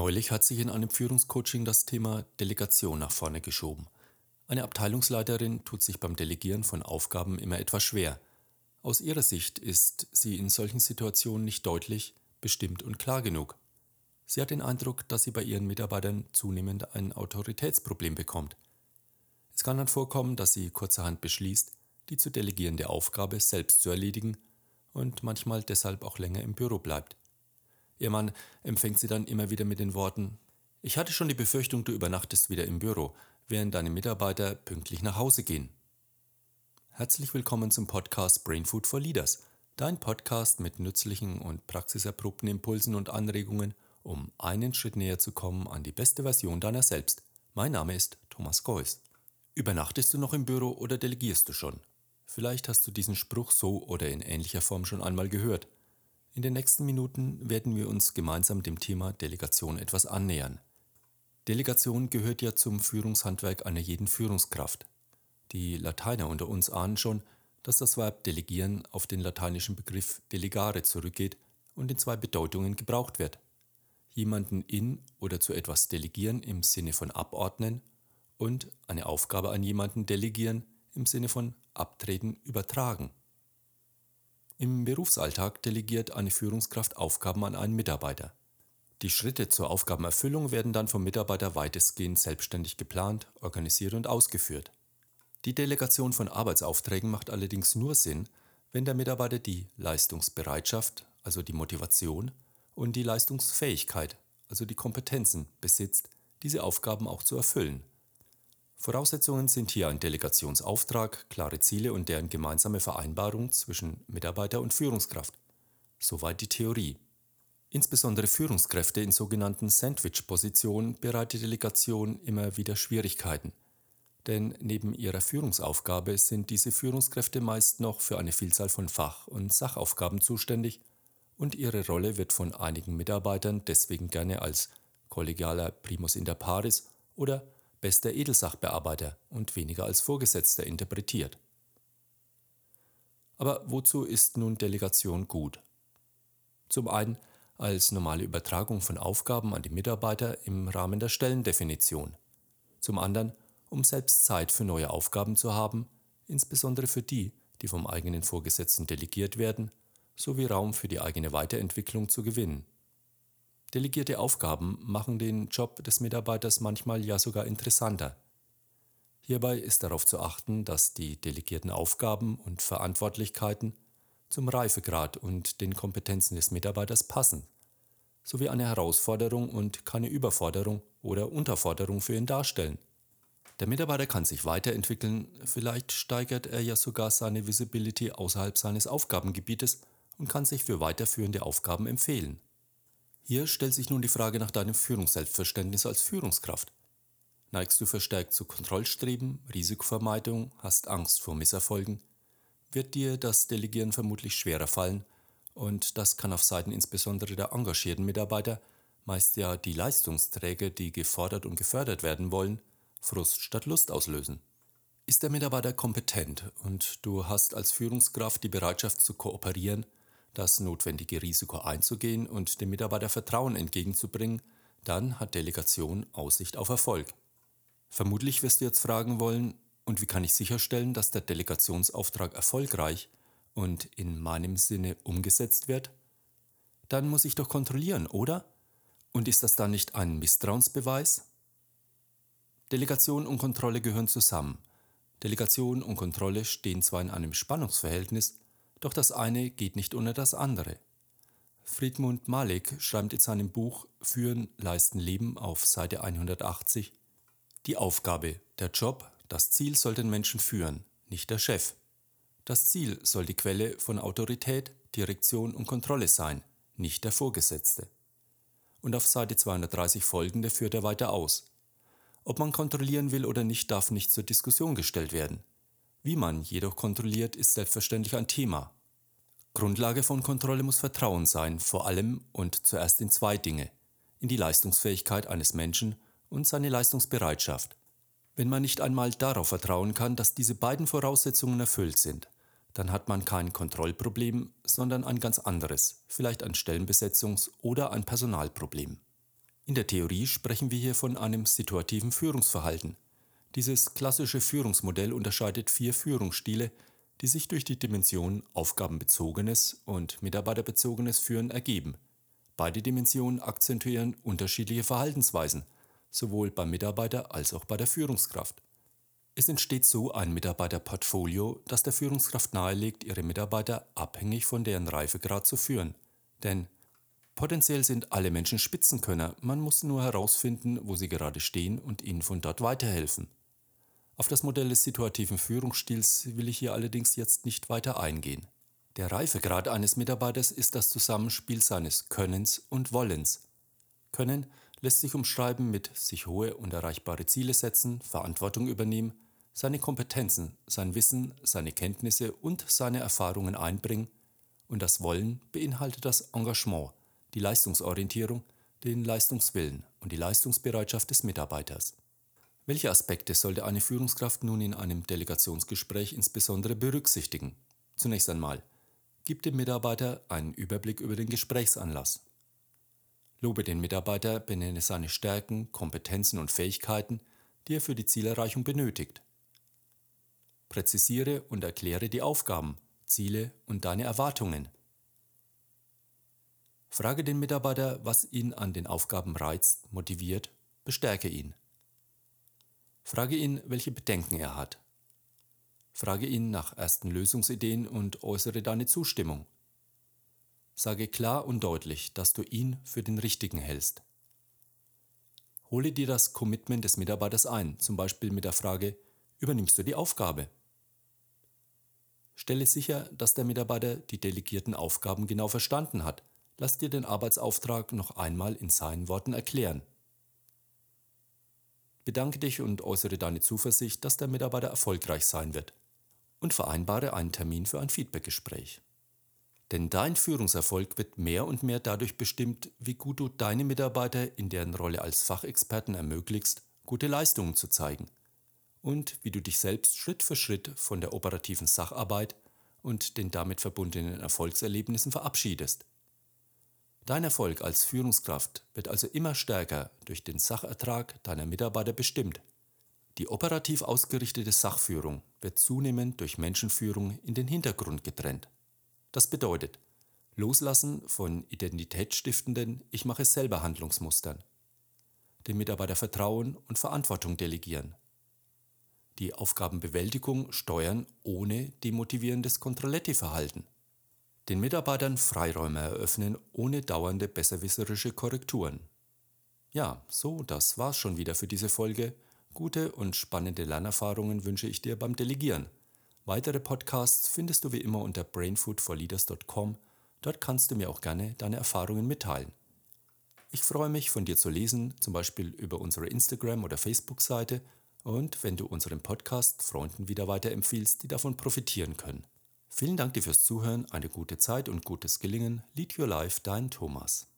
Neulich hat sich in einem Führungscoaching das Thema Delegation nach vorne geschoben. Eine Abteilungsleiterin tut sich beim Delegieren von Aufgaben immer etwas schwer. Aus ihrer Sicht ist sie in solchen Situationen nicht deutlich, bestimmt und klar genug. Sie hat den Eindruck, dass sie bei ihren Mitarbeitern zunehmend ein Autoritätsproblem bekommt. Es kann dann vorkommen, dass sie kurzerhand beschließt, die zu delegierende Aufgabe selbst zu erledigen und manchmal deshalb auch länger im Büro bleibt. Ihr Mann empfängt sie dann immer wieder mit den Worten Ich hatte schon die Befürchtung, du übernachtest wieder im Büro, während deine Mitarbeiter pünktlich nach Hause gehen. Herzlich willkommen zum Podcast Brain Food for Leaders, dein Podcast mit nützlichen und praxiserprobten Impulsen und Anregungen, um einen Schritt näher zu kommen an die beste Version deiner selbst. Mein Name ist Thomas Geuss. Übernachtest du noch im Büro oder delegierst du schon? Vielleicht hast du diesen Spruch so oder in ähnlicher Form schon einmal gehört. In den nächsten Minuten werden wir uns gemeinsam dem Thema Delegation etwas annähern. Delegation gehört ja zum Führungshandwerk einer jeden Führungskraft. Die Lateiner unter uns ahnen schon, dass das Verb delegieren auf den lateinischen Begriff delegare zurückgeht und in zwei Bedeutungen gebraucht wird. Jemanden in oder zu etwas delegieren im Sinne von abordnen und eine Aufgabe an jemanden delegieren im Sinne von abtreten, übertragen. Im Berufsalltag delegiert eine Führungskraft Aufgaben an einen Mitarbeiter. Die Schritte zur Aufgabenerfüllung werden dann vom Mitarbeiter weitestgehend selbstständig geplant, organisiert und ausgeführt. Die Delegation von Arbeitsaufträgen macht allerdings nur Sinn, wenn der Mitarbeiter die Leistungsbereitschaft, also die Motivation, und die Leistungsfähigkeit, also die Kompetenzen, besitzt, diese Aufgaben auch zu erfüllen. Voraussetzungen sind hier ein Delegationsauftrag, klare Ziele und deren gemeinsame Vereinbarung zwischen Mitarbeiter und Führungskraft. Soweit die Theorie. Insbesondere Führungskräfte in sogenannten Sandwich-Positionen bereitet Delegation immer wieder Schwierigkeiten. Denn neben ihrer Führungsaufgabe sind diese Führungskräfte meist noch für eine Vielzahl von Fach- und Sachaufgaben zuständig und ihre Rolle wird von einigen Mitarbeitern deswegen gerne als kollegialer Primus inter pares oder bester Edelsachbearbeiter und weniger als Vorgesetzter interpretiert. Aber wozu ist nun Delegation gut? Zum einen als normale Übertragung von Aufgaben an die Mitarbeiter im Rahmen der Stellendefinition. Zum anderen, um selbst Zeit für neue Aufgaben zu haben, insbesondere für die, die vom eigenen Vorgesetzten delegiert werden, sowie Raum für die eigene Weiterentwicklung zu gewinnen. Delegierte Aufgaben machen den Job des Mitarbeiters manchmal ja sogar interessanter. Hierbei ist darauf zu achten, dass die delegierten Aufgaben und Verantwortlichkeiten zum Reifegrad und den Kompetenzen des Mitarbeiters passen, sowie eine Herausforderung und keine Überforderung oder Unterforderung für ihn darstellen. Der Mitarbeiter kann sich weiterentwickeln, vielleicht steigert er ja sogar seine Visibility außerhalb seines Aufgabengebietes und kann sich für weiterführende Aufgaben empfehlen. Hier stellt sich nun die Frage nach deinem Führungsselbstverständnis als Führungskraft. Neigst du verstärkt zu Kontrollstreben, Risikovermeidung, hast Angst vor Misserfolgen, wird dir das Delegieren vermutlich schwerer fallen und das kann auf Seiten insbesondere der engagierten Mitarbeiter, meist ja die Leistungsträger, die gefordert und gefördert werden wollen, Frust statt Lust auslösen. Ist der Mitarbeiter kompetent und du hast als Führungskraft die Bereitschaft zu kooperieren, das notwendige Risiko einzugehen und dem Mitarbeiter Vertrauen entgegenzubringen, dann hat Delegation Aussicht auf Erfolg. Vermutlich wirst du jetzt fragen wollen, und wie kann ich sicherstellen, dass der Delegationsauftrag erfolgreich und in meinem Sinne umgesetzt wird? Dann muss ich doch kontrollieren, oder? Und ist das dann nicht ein Misstrauensbeweis? Delegation und Kontrolle gehören zusammen. Delegation und Kontrolle stehen zwar in einem Spannungsverhältnis, doch das eine geht nicht ohne das andere. Friedmund Malik schreibt in seinem Buch Führen, Leisten, Leben auf Seite 180 Die Aufgabe, der Job, das Ziel soll den Menschen führen, nicht der Chef. Das Ziel soll die Quelle von Autorität, Direktion und Kontrolle sein, nicht der Vorgesetzte. Und auf Seite 230 folgende führt er weiter aus. Ob man kontrollieren will oder nicht, darf nicht zur Diskussion gestellt werden. Wie man jedoch kontrolliert, ist selbstverständlich ein Thema. Grundlage von Kontrolle muss Vertrauen sein, vor allem und zuerst in zwei Dinge, in die Leistungsfähigkeit eines Menschen und seine Leistungsbereitschaft. Wenn man nicht einmal darauf vertrauen kann, dass diese beiden Voraussetzungen erfüllt sind, dann hat man kein Kontrollproblem, sondern ein ganz anderes, vielleicht ein Stellenbesetzungs- oder ein Personalproblem. In der Theorie sprechen wir hier von einem situativen Führungsverhalten. Dieses klassische Führungsmodell unterscheidet vier Führungsstile, die sich durch die Dimensionen aufgabenbezogenes und mitarbeiterbezogenes Führen ergeben. Beide Dimensionen akzentuieren unterschiedliche Verhaltensweisen, sowohl beim Mitarbeiter als auch bei der Führungskraft. Es entsteht so ein Mitarbeiterportfolio, das der Führungskraft nahelegt, ihre Mitarbeiter abhängig von deren Reifegrad zu führen. Denn potenziell sind alle Menschen Spitzenkönner, man muss nur herausfinden, wo sie gerade stehen und ihnen von dort weiterhelfen. Auf das Modell des situativen Führungsstils will ich hier allerdings jetzt nicht weiter eingehen. Der Reifegrad eines Mitarbeiters ist das Zusammenspiel seines Könnens und Wollens. Können lässt sich umschreiben mit sich hohe und erreichbare Ziele setzen, Verantwortung übernehmen, seine Kompetenzen, sein Wissen, seine Kenntnisse und seine Erfahrungen einbringen und das Wollen beinhaltet das Engagement, die Leistungsorientierung, den Leistungswillen und die Leistungsbereitschaft des Mitarbeiters. Welche Aspekte sollte eine Führungskraft nun in einem Delegationsgespräch insbesondere berücksichtigen? Zunächst einmal, gib dem Mitarbeiter einen Überblick über den Gesprächsanlass. Lobe den Mitarbeiter, benenne seine Stärken, Kompetenzen und Fähigkeiten, die er für die Zielerreichung benötigt. Präzisiere und erkläre die Aufgaben, Ziele und deine Erwartungen. Frage den Mitarbeiter, was ihn an den Aufgaben reizt, motiviert, bestärke ihn. Frage ihn, welche Bedenken er hat. Frage ihn nach ersten Lösungsideen und äußere deine Zustimmung. Sage klar und deutlich, dass du ihn für den Richtigen hältst. Hole dir das Commitment des Mitarbeiters ein, zum Beispiel mit der Frage, übernimmst du die Aufgabe? Stelle sicher, dass der Mitarbeiter die delegierten Aufgaben genau verstanden hat. Lass dir den Arbeitsauftrag noch einmal in seinen Worten erklären. Bedanke dich und äußere deine Zuversicht, dass der Mitarbeiter erfolgreich sein wird. Und vereinbare einen Termin für ein Feedbackgespräch. Denn dein Führungserfolg wird mehr und mehr dadurch bestimmt, wie gut du deine Mitarbeiter in deren Rolle als Fachexperten ermöglichst, gute Leistungen zu zeigen. Und wie du dich selbst Schritt für Schritt von der operativen Sacharbeit und den damit verbundenen Erfolgserlebnissen verabschiedest. Dein Erfolg als Führungskraft wird also immer stärker durch den Sachertrag deiner Mitarbeiter bestimmt. Die operativ ausgerichtete Sachführung wird zunehmend durch Menschenführung in den Hintergrund getrennt. Das bedeutet, loslassen von identitätsstiftenden Ich mache selber Handlungsmustern. Dem Mitarbeiter Vertrauen und Verantwortung delegieren. Die Aufgabenbewältigung steuern ohne demotivierendes Controlletti-Verhalten den Mitarbeitern Freiräume eröffnen ohne dauernde besserwisserische Korrekturen. Ja, so, das war's schon wieder für diese Folge. Gute und spannende Lernerfahrungen wünsche ich dir beim Delegieren. Weitere Podcasts findest du wie immer unter brainfoodforleaders.com. Dort kannst du mir auch gerne deine Erfahrungen mitteilen. Ich freue mich, von dir zu lesen, zum Beispiel über unsere Instagram- oder Facebook-Seite und wenn du unseren Podcast Freunden wieder weiterempfiehlst, die davon profitieren können. Vielen Dank dir fürs Zuhören, eine gute Zeit und gutes Gelingen. Lead Your Life, dein Thomas.